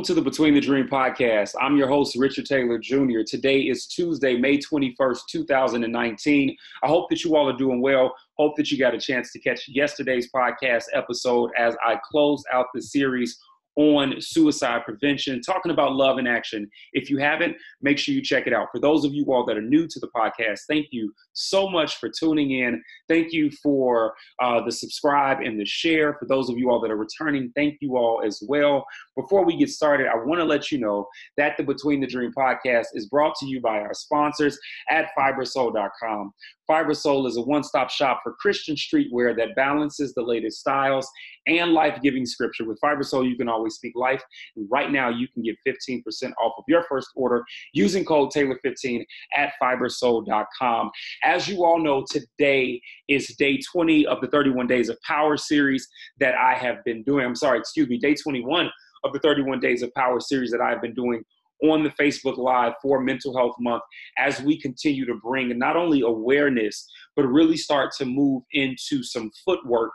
Welcome to the Between the Dream podcast. I'm your host, Richard Taylor Jr. Today is Tuesday, May 21st, 2019. I hope that you all are doing well. Hope that you got a chance to catch yesterday's podcast episode as I close out the series on suicide prevention, talking about love in action. If you haven't, make sure you check it out. For those of you all that are new to the podcast, thank you so much for tuning in. Thank you for uh, the subscribe and the share. For those of you all that are returning, thank you all as well. Before we get started, I want to let you know that the Between the Dream podcast is brought to you by our sponsors at fibersoul.com. Fibersoul is a one stop shop for Christian streetwear that balances the latest styles and life giving scripture. With Fibersoul, you can always speak life. And right now, you can get 15% off of your first order using code Taylor15 at fibersoul.com. As you all know, today is day 20 of the 31 Days of Power series that I have been doing. I'm sorry, excuse me, day 21 of the 31 Days of Power series that I've been doing on the Facebook Live for Mental Health Month as we continue to bring not only awareness, but really start to move into some footwork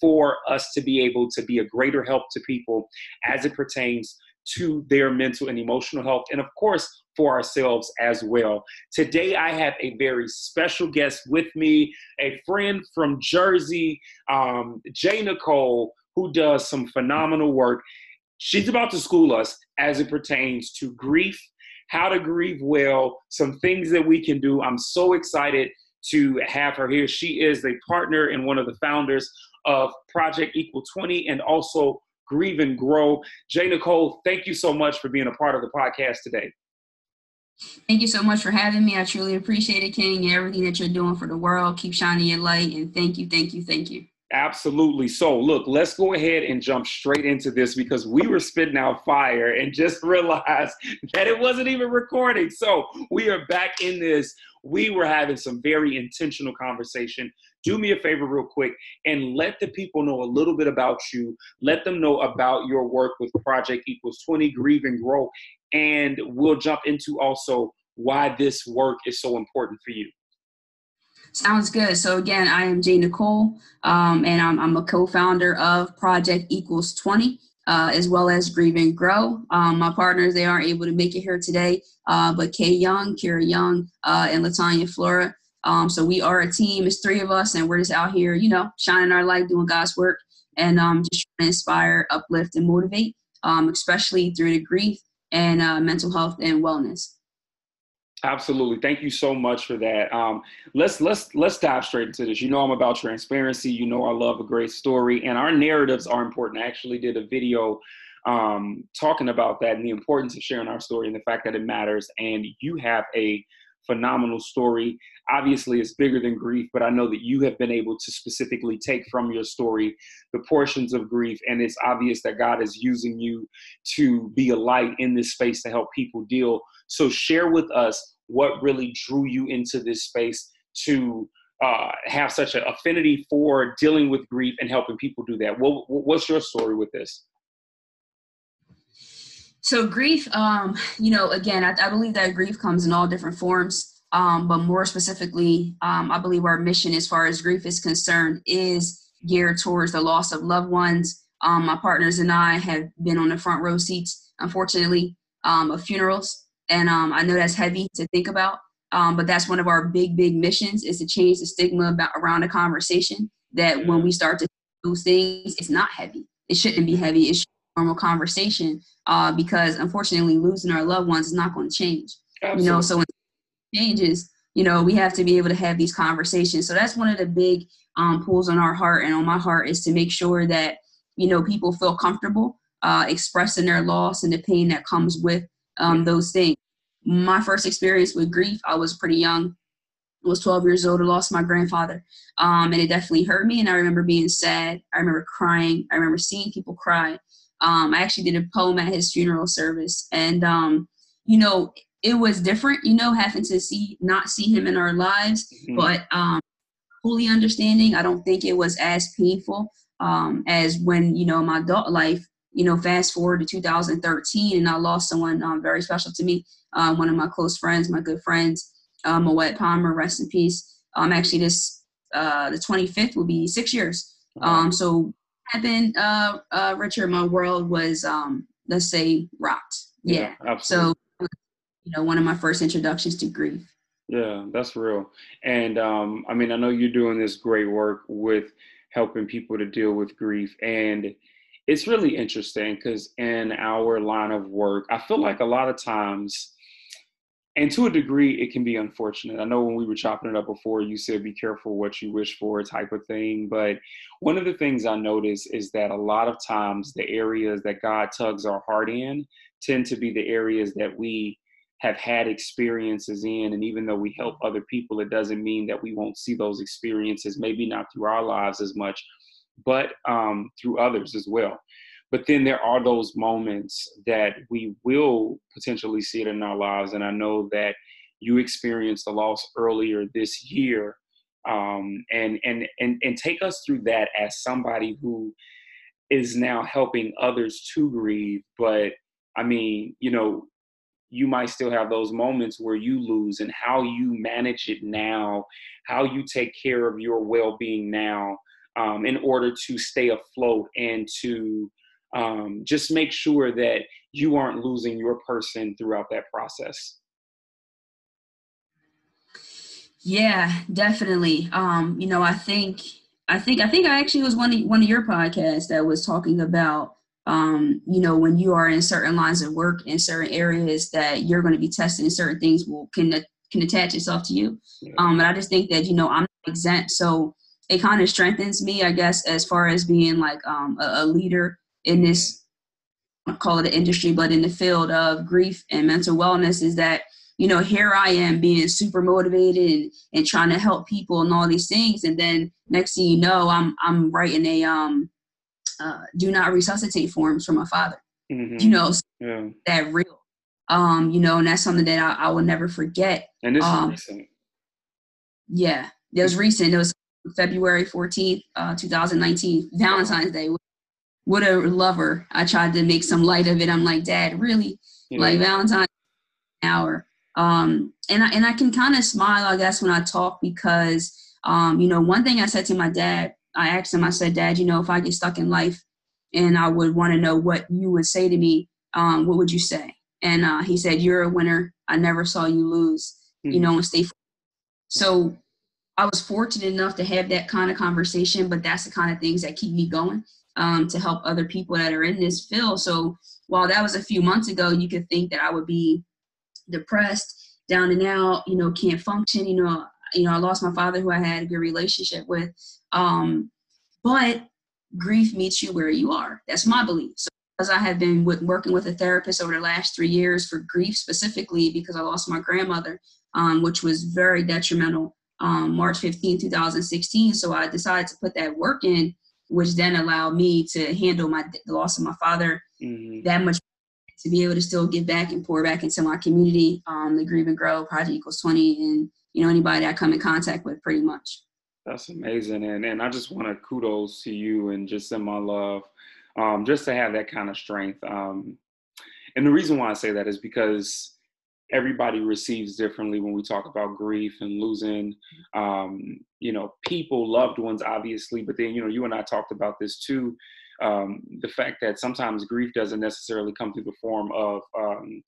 for us to be able to be a greater help to people as it pertains to their mental and emotional health, and of course, for ourselves as well. Today, I have a very special guest with me, a friend from Jersey, um, Jay Nicole, who does some phenomenal work. She's about to school us as it pertains to grief, how to grieve well, some things that we can do. I'm so excited to have her here. She is a partner and one of the founders of Project Equal 20 and also Grieve and Grow. Jay Nicole, thank you so much for being a part of the podcast today. Thank you so much for having me. I truly appreciate it, King, and everything that you're doing for the world. Keep shining your light, and thank you, thank you, thank you. Absolutely. So, look, let's go ahead and jump straight into this because we were spitting out fire and just realized that it wasn't even recording. So, we are back in this. We were having some very intentional conversation. Do me a favor, real quick, and let the people know a little bit about you. Let them know about your work with Project Equals 20, Grieve and Grow. And we'll jump into also why this work is so important for you. Sounds good. So again, I am Jay Nicole, um, and I'm, I'm, a co-founder of Project Equals 20, uh, as well as Grieve and Grow. Um, my partners, they aren't able to make it here today, uh, but Kay Young, Kira Young, uh, and Latanya Flora. Um, so we are a team. It's three of us, and we're just out here, you know, shining our light, doing God's work, and um, just trying to inspire, uplift, and motivate, um, especially through the grief and uh, mental health and wellness. Absolutely. Thank you so much for that. Um, let's let's let's dive straight into this. You know I'm about transparency. You know I love a great story, and our narratives are important. I actually did a video um, talking about that and the importance of sharing our story and the fact that it matters. And you have a phenomenal story. Obviously, it's bigger than grief, but I know that you have been able to specifically take from your story the portions of grief, and it's obvious that God is using you to be a light in this space to help people deal. So, share with us what really drew you into this space to uh, have such an affinity for dealing with grief and helping people do that. What, what's your story with this? So grief, um, you know, again, I, I, believe that grief comes in all different forms. Um, but more specifically, um, I believe our mission, as far as grief is concerned, is geared towards the loss of loved ones. Um, my partners and I have been on the front row seats, unfortunately, um, of funerals, and um, I know that's heavy to think about. but that's one of our big, big missions is to change the stigma about around the conversation. That when we start to do things, it's not heavy. It shouldn't be heavy. It's normal conversation uh, because unfortunately losing our loved ones is not going to change Absolutely. you know so when it changes you know we have to be able to have these conversations so that's one of the big um, pulls on our heart and on my heart is to make sure that you know people feel comfortable uh, expressing their loss and the pain that comes with um, those things my first experience with grief i was pretty young I was 12 years old. I lost my grandfather, um, and it definitely hurt me. And I remember being sad. I remember crying. I remember seeing people cry. Um, I actually did a poem at his funeral service, and um, you know, it was different. You know, having to see not see him in our lives, mm-hmm. but um, fully understanding. I don't think it was as painful um, as when you know my adult life. You know, fast forward to 2013, and I lost someone um, very special to me. Uh, one of my close friends, my good friends, uh, Moet Palmer, rest in peace. Um, actually, this uh, the 25th will be six years. Um, so happened, uh, uh, Richard, my world was um, let's say rocked. Yeah. yeah so you know, one of my first introductions to grief. Yeah, that's real. And um, I mean, I know you're doing this great work with helping people to deal with grief. And it's really interesting because in our line of work, I feel like a lot of times, and to a degree, it can be unfortunate. I know when we were chopping it up before, you said be careful what you wish for, type of thing. But one of the things I notice is that a lot of times the areas that God tugs our heart in tend to be the areas that we have had experiences in. And even though we help other people, it doesn't mean that we won't see those experiences, maybe not through our lives as much, but um, through others as well. But then there are those moments that we will potentially see it in our lives. And I know that you experienced a loss earlier this year. Um, and, and, and, and take us through that as somebody who is now helping others to grieve. But I mean, you know, you might still have those moments where you lose and how you manage it now, how you take care of your well being now um, in order to stay afloat and to um, just make sure that you aren't losing your person throughout that process. Yeah, definitely. Um, you know, I think I think I think I actually was one of one of your podcasts that was talking about um, you know, when you are in certain lines of work in certain areas that you're going to be tested and certain things will can can attach itself to you. Um, and I just think that you know I'm exempt, so it kind of strengthens me, I guess, as far as being like um, a, a leader in this I call it an industry, but in the field of grief and mental wellness is that you know here I am being super motivated and, and trying to help people and all these things, and then next thing you know, I'm I'm writing a um uh, do not resuscitate forms for my father. Mm-hmm. You know, so yeah. that real. Um, you know, and that's something that I, I will never forget. And this um, recent. Yeah, it was recent. It was February 14th, uh, 2019, Valentine's Day. What a lover. I tried to make some light of it. I'm like, Dad, really? Yeah. Like Valentine's hour. Um, and I and I can kind of smile, I guess, when I talk because um, you know, one thing I said to my dad I asked him, I said, Dad, you know, if I get stuck in life and I would want to know what you would say to me, um, what would you say? And uh, he said, You're a winner. I never saw you lose, mm-hmm. you know, and stay. So I was fortunate enough to have that kind of conversation, but that's the kind of things that keep me going um, to help other people that are in this field. So while that was a few months ago, you could think that I would be depressed, down and out, you know, can't function, you know, you know, I lost my father who I had a good relationship with. Um, but grief meets you where you are. That's my belief. So as I have been with, working with a therapist over the last three years for grief specifically because I lost my grandmother, um, which was very detrimental, um, March 15, 2016. So I decided to put that work in, which then allowed me to handle my the loss of my father mm-hmm. that much to be able to still give back and pour back into my community. Um, the Grieve and Grow Project Equals 20 and you know anybody I come in contact with pretty much. That's amazing, and and I just want to kudos to you and just send my love, um, just to have that kind of strength. Um, and the reason why I say that is because everybody receives differently when we talk about grief and losing, um, you know, people, loved ones, obviously. But then you know, you and I talked about this too. Um, the fact that sometimes grief doesn't necessarily come through the form of um,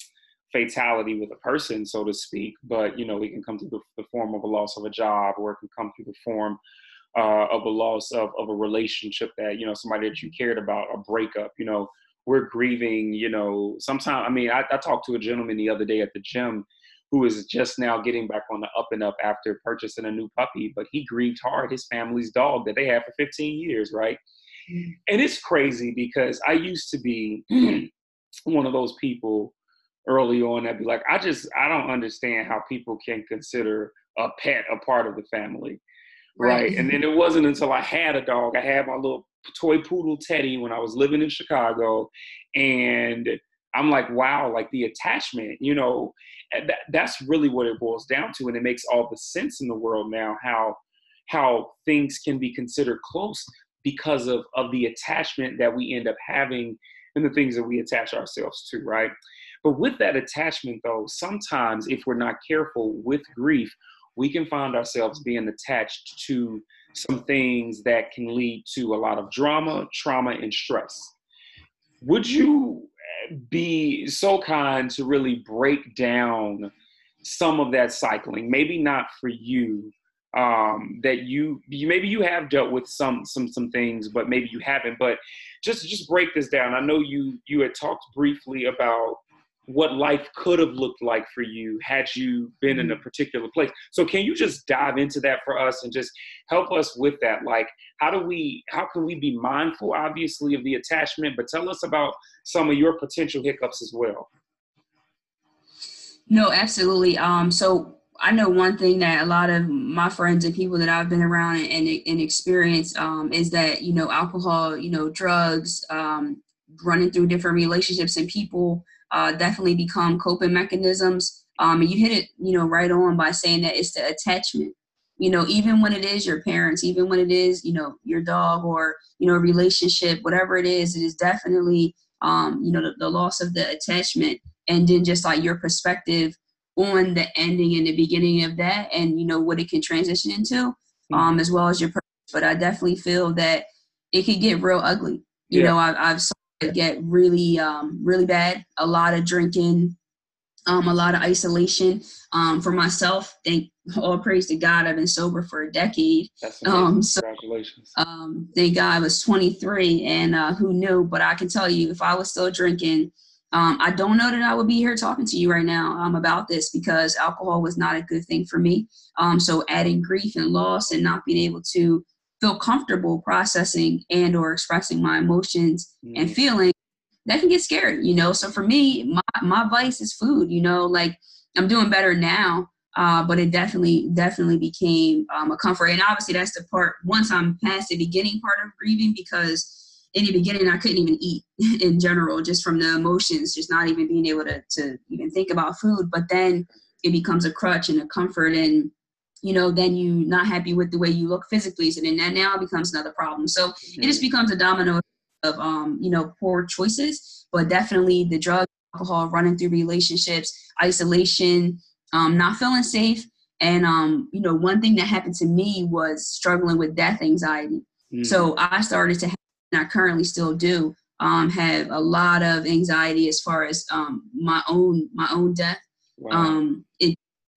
fatality with a person, so to speak, but you know, it can come through the, the form of a loss of a job, or it can come through the form uh, of a loss of, of a relationship that you know somebody that you cared about, a breakup. You know, we're grieving. You know, sometimes I mean, I, I talked to a gentleman the other day at the gym who is just now getting back on the up and up after purchasing a new puppy, but he grieved hard his family's dog that they had for 15 years, right? And it's crazy because I used to be one of those people early on that be like, I just I don't understand how people can consider a pet a part of the family. Right. right. And then it wasn't until I had a dog. I had my little toy poodle Teddy when I was living in Chicago. And I'm like, wow, like the attachment, you know, that, that's really what it boils down to. And it makes all the sense in the world now how how things can be considered close because of, of the attachment that we end up having and the things that we attach ourselves to, right? But with that attachment, though, sometimes if we're not careful with grief, we can find ourselves being attached to some things that can lead to a lot of drama, trauma, and stress. Would you, be so kind to really break down some of that cycling? Maybe not for you, um, that you, you maybe you have dealt with some some some things, but maybe you haven't. But just just break this down. I know you you had talked briefly about what life could have looked like for you had you been in a mm-hmm. particular place. So can you just dive into that for us and just help us with that? Like how do we how can we be mindful obviously of the attachment, but tell us about some of your potential hiccups as well. No, absolutely. Um so I know one thing that a lot of my friends and people that I've been around and, and, and experienced um, is that, you know, alcohol, you know, drugs, um, running through different relationships and people uh, definitely become coping mechanisms. Um, and you hit it, you know, right on by saying that it's the attachment. You know, even when it is your parents, even when it is, you know, your dog or you know, a relationship, whatever it is, it is definitely, um, you know, the, the loss of the attachment, and then just like your perspective on the ending and the beginning of that, and you know what it can transition into, mm-hmm. um, as well as your. Purpose. But I definitely feel that it could get real ugly. You yeah. know, I, I've get really um, really bad. A lot of drinking um, a lot of isolation um, for myself. Thank all praise to god i've been sober for a decade. Um, so, congratulations. um, thank god i was 23 and uh, who knew? But i can tell you if i was still drinking um, i don't know that i would be here talking to you right now um, about this because alcohol was not a good thing for me. Um, so adding grief and loss and not being able to feel comfortable processing and or expressing my emotions mm. and feeling that can get scary you know? So for me my, my vice is food you know? Like i'm doing better now uh, but it definitely definitely became um, a comfort. And obviously that's the part once i'm past the beginning part of grieving because in the beginning i couldn't even eat in general just from the emotions just not even being able to, to even think about food. But then it becomes a crutch and a comfort and you know, then you not happy with the way you look physically. So then that now becomes another problem. So mm-hmm. it just becomes a domino of, um, you know, poor choices, but definitely the drug, alcohol, running through relationships, isolation, um, not feeling safe. And, um, you know, one thing that happened to me was struggling with death anxiety. Mm-hmm. So I started to have, and I currently still do, um, have a lot of anxiety as far as um, my own my own death. Wow. Um, it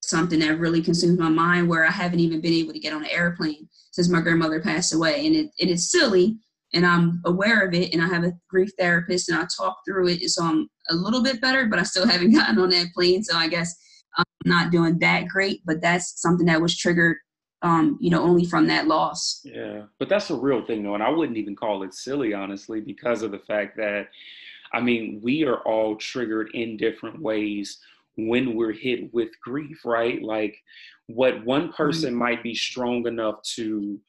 something that really consumes my mind where I haven't even been able to get on an airplane since my grandmother passed away. And it, it is silly and I'm aware of it and I have a grief therapist and I talk through it. And So I'm a little bit better, but I still haven't gotten on that plane. So I guess I'm not doing that great, but that's something that was triggered um, you know, only from that loss. Yeah, but that's a real thing though. And I wouldn't even call it silly, honestly, because of the fact that, I mean, we are all triggered in different ways when we're hit with grief, right? Like what one person mm-hmm. might be strong enough to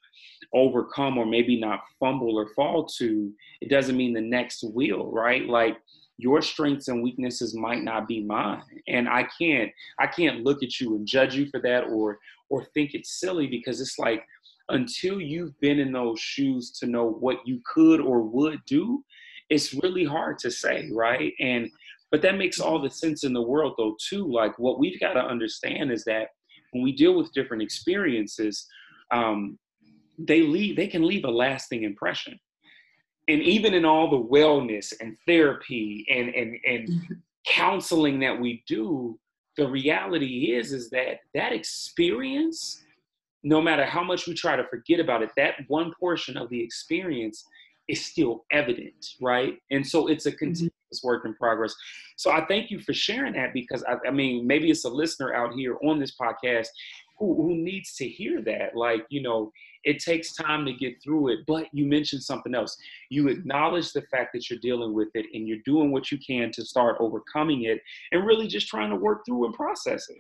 overcome or maybe not fumble or fall to, it doesn't mean the next will, right? Like your strengths and weaknesses might not be mine. And I can't I can't look at you and judge you for that or or think it's silly because it's like until you've been in those shoes to know what you could or would do, it's really hard to say, right? And but that makes all the sense in the world, though, too. Like, what we've got to understand is that when we deal with different experiences, um, they leave, they can leave a lasting impression. And even in all the wellness and therapy and and and mm-hmm. counseling that we do, the reality is is that that experience, no matter how much we try to forget about it, that one portion of the experience is still evident, right? And so it's a mm-hmm. continuous work in progress. So I thank you for sharing that because I, I mean, maybe it's a listener out here on this podcast who, who needs to hear that. Like, you know, it takes time to get through it, but you mentioned something else. You acknowledge the fact that you're dealing with it and you're doing what you can to start overcoming it and really just trying to work through and process it.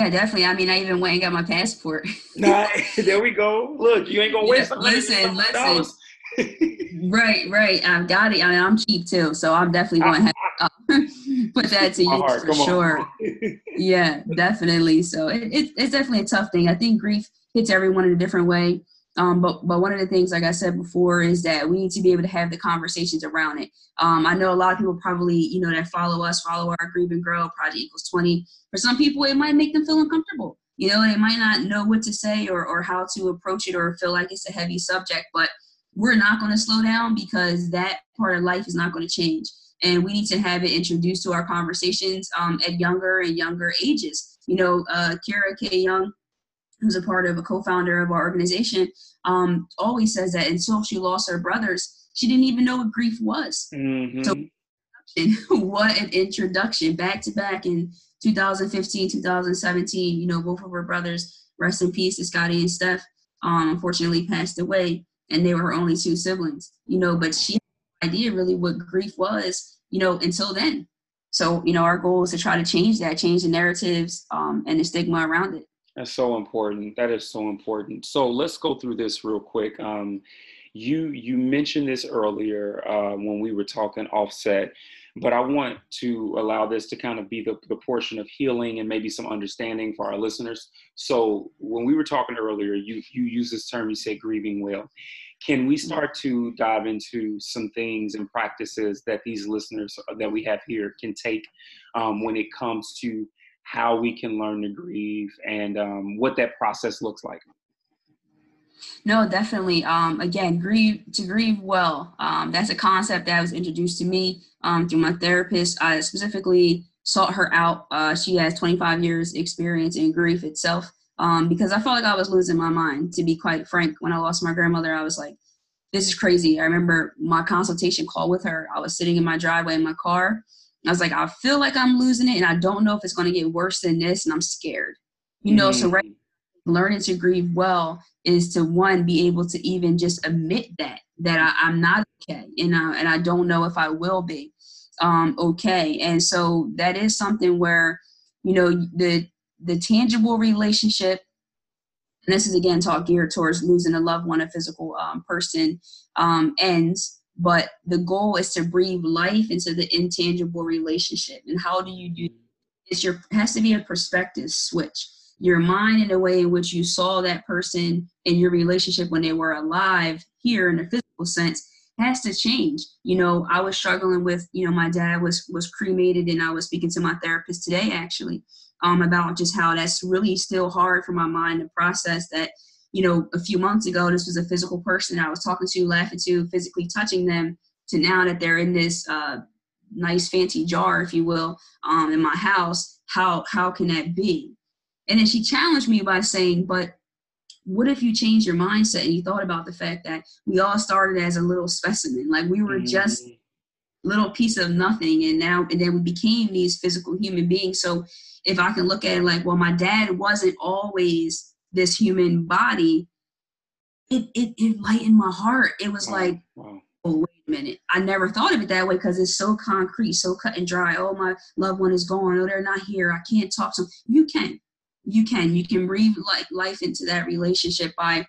Yeah, definitely. I mean, I even went and got my passport. nah, there we go. Look, you ain't gonna waste. Yeah, listen, listen right, right. I've got it. I mean, I'm cheap too, so I'm definitely going to have to put that to use for sure. yeah, definitely. So it, it, it's definitely a tough thing. I think grief hits everyone in a different way. Um, but but one of the things, like I said before, is that we need to be able to have the conversations around it. Um, I know a lot of people probably, you know, that follow us, follow our Grieve and Grow Project Equals Twenty. For some people, it might make them feel uncomfortable. You know, they might not know what to say or or how to approach it, or feel like it's a heavy subject. But we're not going to slow down because that part of life is not going to change. and we need to have it introduced to our conversations um, at younger and younger ages. You know, uh, Kira K. Young, who's a part of a co-founder of our organization, um, always says that until she lost her brothers, she didn't even know what grief was. Mm-hmm. So, what an introduction! Back to back in 2015, 2017. You know, both of her brothers, rest in peace, Scotty and Steph, um, unfortunately passed away, and they were her only two siblings. You know, but she had no idea really what grief was. You know, until then. So, you know, our goal is to try to change that, change the narratives um, and the stigma around it. That's so important. That is so important. So let's go through this real quick. Um, you you mentioned this earlier uh, when we were talking offset, but I want to allow this to kind of be the, the portion of healing and maybe some understanding for our listeners. So when we were talking earlier, you you use this term. You said grieving well. Can we start to dive into some things and practices that these listeners that we have here can take um, when it comes to how we can learn to grieve and um, what that process looks like? No, definitely. Um, again, grieve to grieve well. Um, that's a concept that was introduced to me um, through my therapist. I specifically sought her out. Uh, she has 25 years experience in grief itself um, because I felt like I was losing my mind. To be quite frank, when I lost my grandmother, I was like, "This is crazy." I remember my consultation call with her. I was sitting in my driveway in my car. I was like, I feel like I'm losing it, and I don't know if it's going to get worse than this, and I'm scared. You know, mm-hmm. so right learning to grieve well is to one be able to even just admit that that I, am not okay and I, and I don't know if I will be um, okay. And so that is something where you know the the tangible relationship and this is again talk geared towards losing a loved one a physical um, person um, ends but the goal is to breathe life into the intangible relationship. And how do you do it's your has to be a perspective switch your mind in the way in which you saw that person in your relationship when they were alive here in a physical sense has to change. You know i was struggling with you know my dad was was cremated and i was speaking to my therapist today actually um, about just how that's really still hard for my mind to process that you know a few months ago this was a physical person i was talking to laughing to physically touching them to now that they're in this uh, nice fancy jar if you will um, in my house how how can that be and then she challenged me by saying, but what if you change your mindset and you thought about the fact that we all started as a little specimen, like we were mm-hmm. just little piece of nothing and now and then we became these physical human beings. So if I can look at it like, well, my dad wasn't always this human body, it it, it lightened my heart. It was wow. like, wow. oh wait a minute. I never thought of it that way because it's so concrete, so cut and dry. Oh, my loved one is gone. Oh, they're not here. I can't talk to them. You can you can you can breathe like life into that relationship by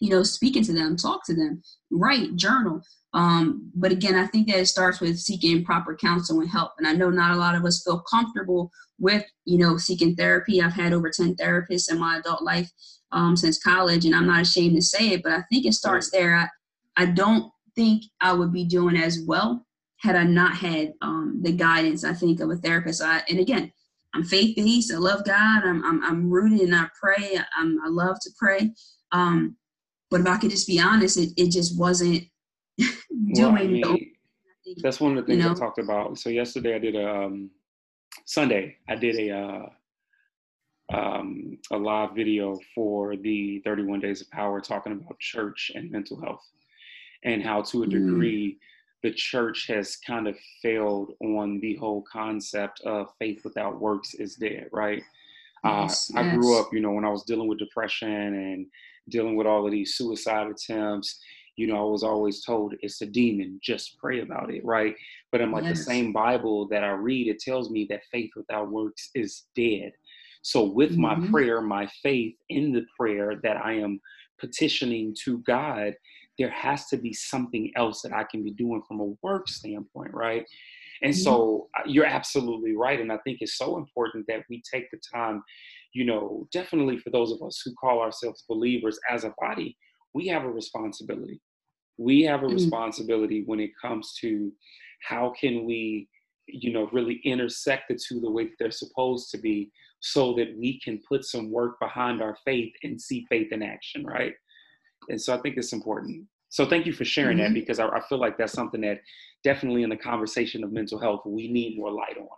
you know speaking to them talk to them write journal. Um, but again i think that it starts with seeking proper counsel and help. And i know not a lot of us feel comfortable with you know seeking therapy. I've had over 10 therapists in my adult life um, since college and i'm not ashamed to say it but i think it starts there. I, I don't think i would be doing as well had i not had um, the guidance i think of a therapist. I, and again I'm faith based. I love God. I'm, I'm, I'm rooted and I pray. I'm, I love to pray. Um, but if I could just be honest, it, it just wasn't doing well, I mean, That's one of the things you know? I talked about. So yesterday I did a, um, Sunday, I did a, uh, um, a live video for the 31 Days of Power talking about church and mental health and how to a mm. degree mm the church has kind of failed on the whole concept of faith without works is dead, right? Uh, yes, uh, I yes. grew up, you know, when I was dealing with depression and dealing with all of these suicide attempts, you know, I was always told it's a demon, just pray about it, right? But I'm like yes. the same Bible that I read, it tells me that faith without works is dead. So with mm-hmm. my prayer, my faith in the prayer that I am petitioning to God, there has to be something else that I can be doing from a work standpoint, right? And mm-hmm. so uh, you're absolutely right. And I think it's so important that we take the time, you know, definitely for those of us who call ourselves believers as a body, we have a responsibility. We have a mm-hmm. responsibility when it comes to how can we, you know, really intersect the two the way that they're supposed to be so that we can put some work behind our faith and see faith in action, right? And so I think it's important. So thank you for sharing mm-hmm. that because I, I feel like that's something that definitely in the conversation of mental health we need more light on.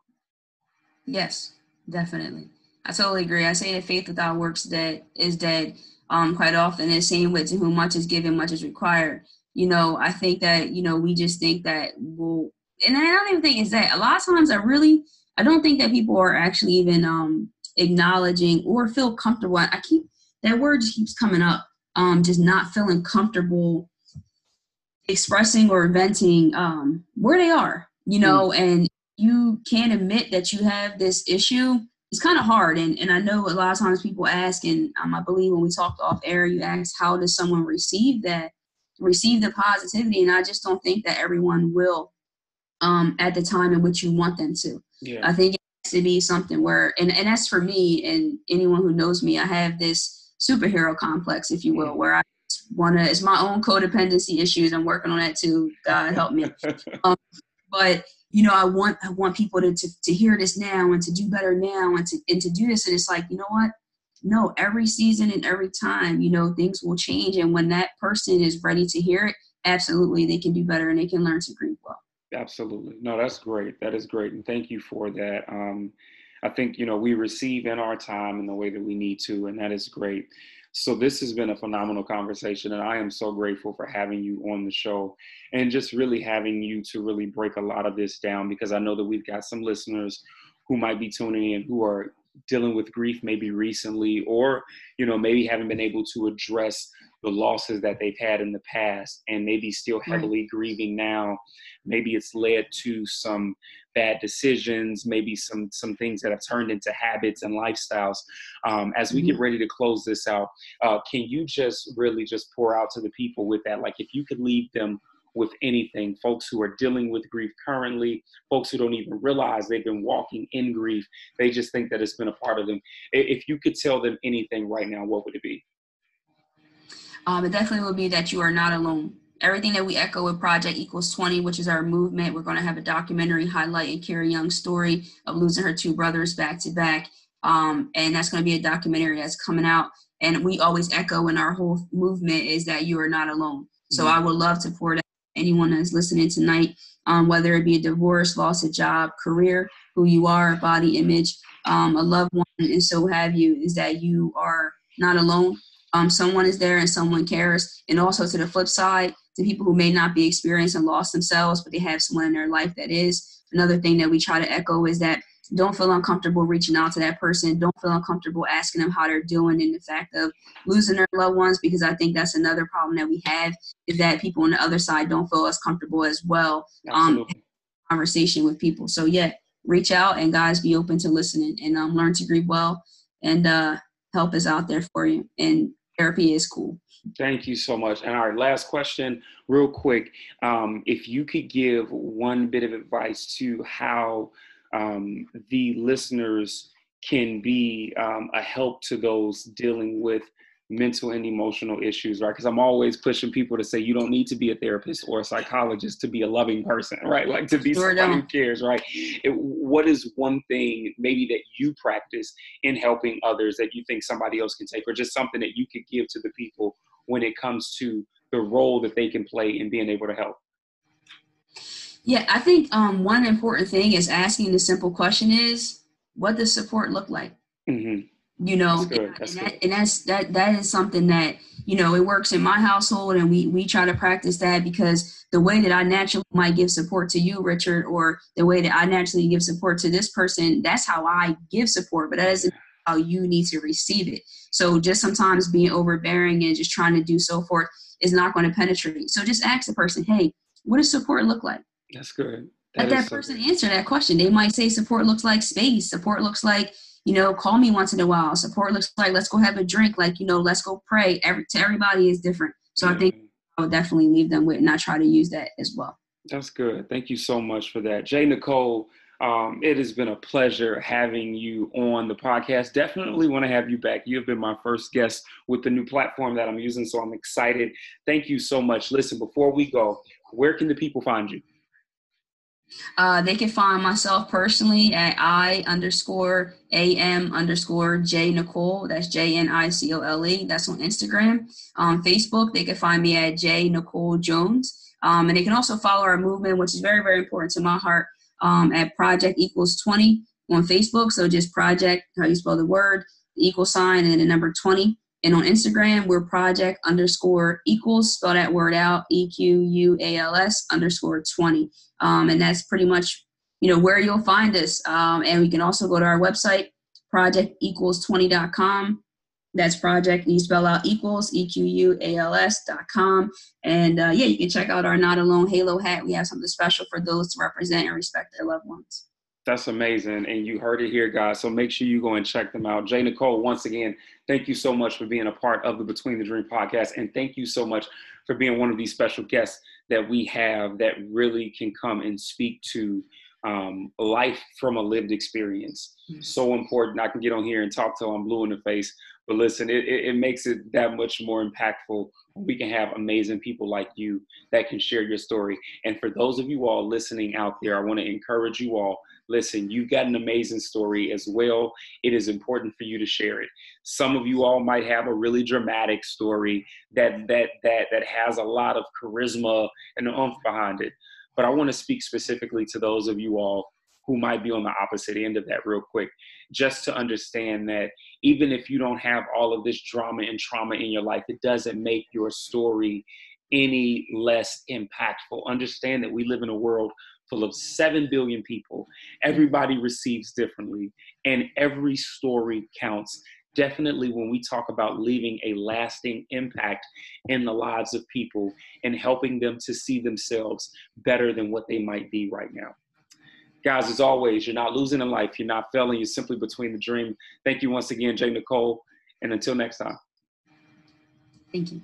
Yes, definitely. I totally agree. I say that faith without works dead is dead. Um, quite often, the same with to whom much is given, much is required. You know, I think that you know we just think that we'll, and I don't even think it's that. A lot of times, I really, I don't think that people are actually even um, acknowledging or feel comfortable. I keep that word just keeps coming up. Um, just not feeling comfortable expressing or venting um, where they are. You know, mm. and you can't admit that you have this issue it's kind of hard and, and i know a lot of times people ask and um, i believe when we talked off air you asked how does someone receive that receive the positivity and i just don't think that everyone will um, at the time in which you want them to yeah. i think it has to be something where and, and that's for me and anyone who knows me i have this superhero complex if you will mm. where i want to it's my own codependency issues i'm working on that too god help me um, but you know, I want I want people to, to, to hear this now and to do better now and to and to do this. And it's like, you know what? No, every season and every time, you know, things will change. And when that person is ready to hear it, absolutely they can do better and they can learn to grieve well. Absolutely. No, that's great. That is great. And thank you for that. Um, I think, you know, we receive in our time in the way that we need to, and that is great. So this has been a phenomenal conversation, and I am so grateful for having you on the show and just really having you to really break a lot of this down because I know that we've got some listeners who might be tuning in who are dealing with grief maybe recently or you know maybe haven't been able to address the losses that they've had in the past and maybe still heavily right. grieving now maybe it's led to some bad decisions maybe some some things that have turned into habits and lifestyles um, as we mm-hmm. get ready to close this out uh, can you just really just pour out to the people with that like if you could leave them with anything. Folks who are dealing with grief currently, folks who don't even realize they've been walking in grief, they just think that it's been a part of them. If you could tell them anything right now, what would it be? Um, it definitely would be that you are not alone. Everything that we echo with Project Equals 20, which is our movement, we're going to have a documentary highlighting Carrie Young's story of losing her two brothers back to back. Um, and that's going to be a documentary that's coming out. And we always echo in our whole movement is that you are not alone. So mm-hmm. I would love to pour that anyone that's listening tonight, um, whether it be a divorce, loss of job, career, who you are, body image, um, a loved one, and so have you, is that you are not alone. Um, someone is there and someone cares. And also to the flip side, to people who may not be experiencing loss themselves, but they have someone in their life that is. Another thing that we try to echo is that don't feel uncomfortable reaching out to that person. Don't feel uncomfortable asking them how they're doing in the fact of losing their loved ones, because I think that's another problem that we have is that people on the other side don't feel as comfortable as well. Um, conversation with people. So yeah, reach out and guys be open to listening and um, learn to grieve well and uh, help is out there for you. And therapy is cool. Thank you so much. And our last question, real quick, um, if you could give one bit of advice to how um, the listeners can be um, a help to those dealing with mental and emotional issues, right? Because I'm always pushing people to say you don't need to be a therapist or a psychologist to be a loving person, right? Like to be sure somebody who cares, right? It, what is one thing maybe that you practice in helping others that you think somebody else can take, or just something that you could give to the people when it comes to the role that they can play in being able to help? Yeah, I think um, one important thing is asking the simple question is, what does support look like? Mm-hmm. You know, that's and, that, and, that's that that is something that you know it works in my household, and we we try to practice that because the way that I naturally might give support to you, Richard, or the way that I naturally give support to this person, that's how I give support. But that isn't how you need to receive it. So just sometimes being overbearing and just trying to do so forth is not going to penetrate. So just ask the person, hey, what does support look like? That's good. That Let that person answer that question. They might say support looks like space. Support looks like, you know, call me once in a while. Support looks like let's go have a drink. Like, you know, let's go pray. Every to everybody is different. So yeah. I think I would definitely leave them with and I try to use that as well. That's good. Thank you so much for that. Jay Nicole, um, it has been a pleasure having you on the podcast. Definitely want to have you back. You have been my first guest with the new platform that I'm using, so I'm excited. Thank you so much. Listen, before we go, where can the people find you? Uh, they can find myself personally at I underscore AM underscore J Nicole. That's J N I C O L E. That's on Instagram. On Facebook, they can find me at J Nicole Jones. Um, and they can also follow our movement, which is very, very important to my heart, um, at Project Equals 20 on Facebook. So just Project, how you spell the word, the equal sign, and then the number 20. And on Instagram, we're project underscore equals, spell that word out, E Q U A L S underscore 20. Um, and that's pretty much, you know, where you'll find us. Um, and we can also go to our website, project projectequals20.com. That's project, you spell out equals, E Q U A L S.com. And uh, yeah, you can check out our Not Alone Halo hat. We have something special for those to represent and respect their loved ones. That's amazing. And you heard it here, guys. So make sure you go and check them out. Jay Nicole, once again, thank you so much for being a part of the Between the Dream podcast. And thank you so much for being one of these special guests that we have that really can come and speak to um, life from a lived experience. Mm-hmm. So important. I can get on here and talk till I'm blue in the face, but listen, it, it, it makes it that much more impactful. We can have amazing people like you that can share your story. And for those of you all listening out there, I want to encourage you all listen, you've got an amazing story as well. It is important for you to share it. Some of you all might have a really dramatic story that that that that has a lot of charisma and oomph behind it. But I want to speak specifically to those of you all who might be on the opposite end of that real quick, just to understand that even if you don't have all of this drama and trauma in your life, it doesn't make your story any less impactful. Understand that we live in a world full of 7 billion people. Everybody receives differently, and every story counts. Definitely, when we talk about leaving a lasting impact in the lives of people and helping them to see themselves better than what they might be right now. Guys, as always, you're not losing in life, you're not failing, you're simply between the dream. Thank you once again, Jay Nicole, and until next time. Thank you.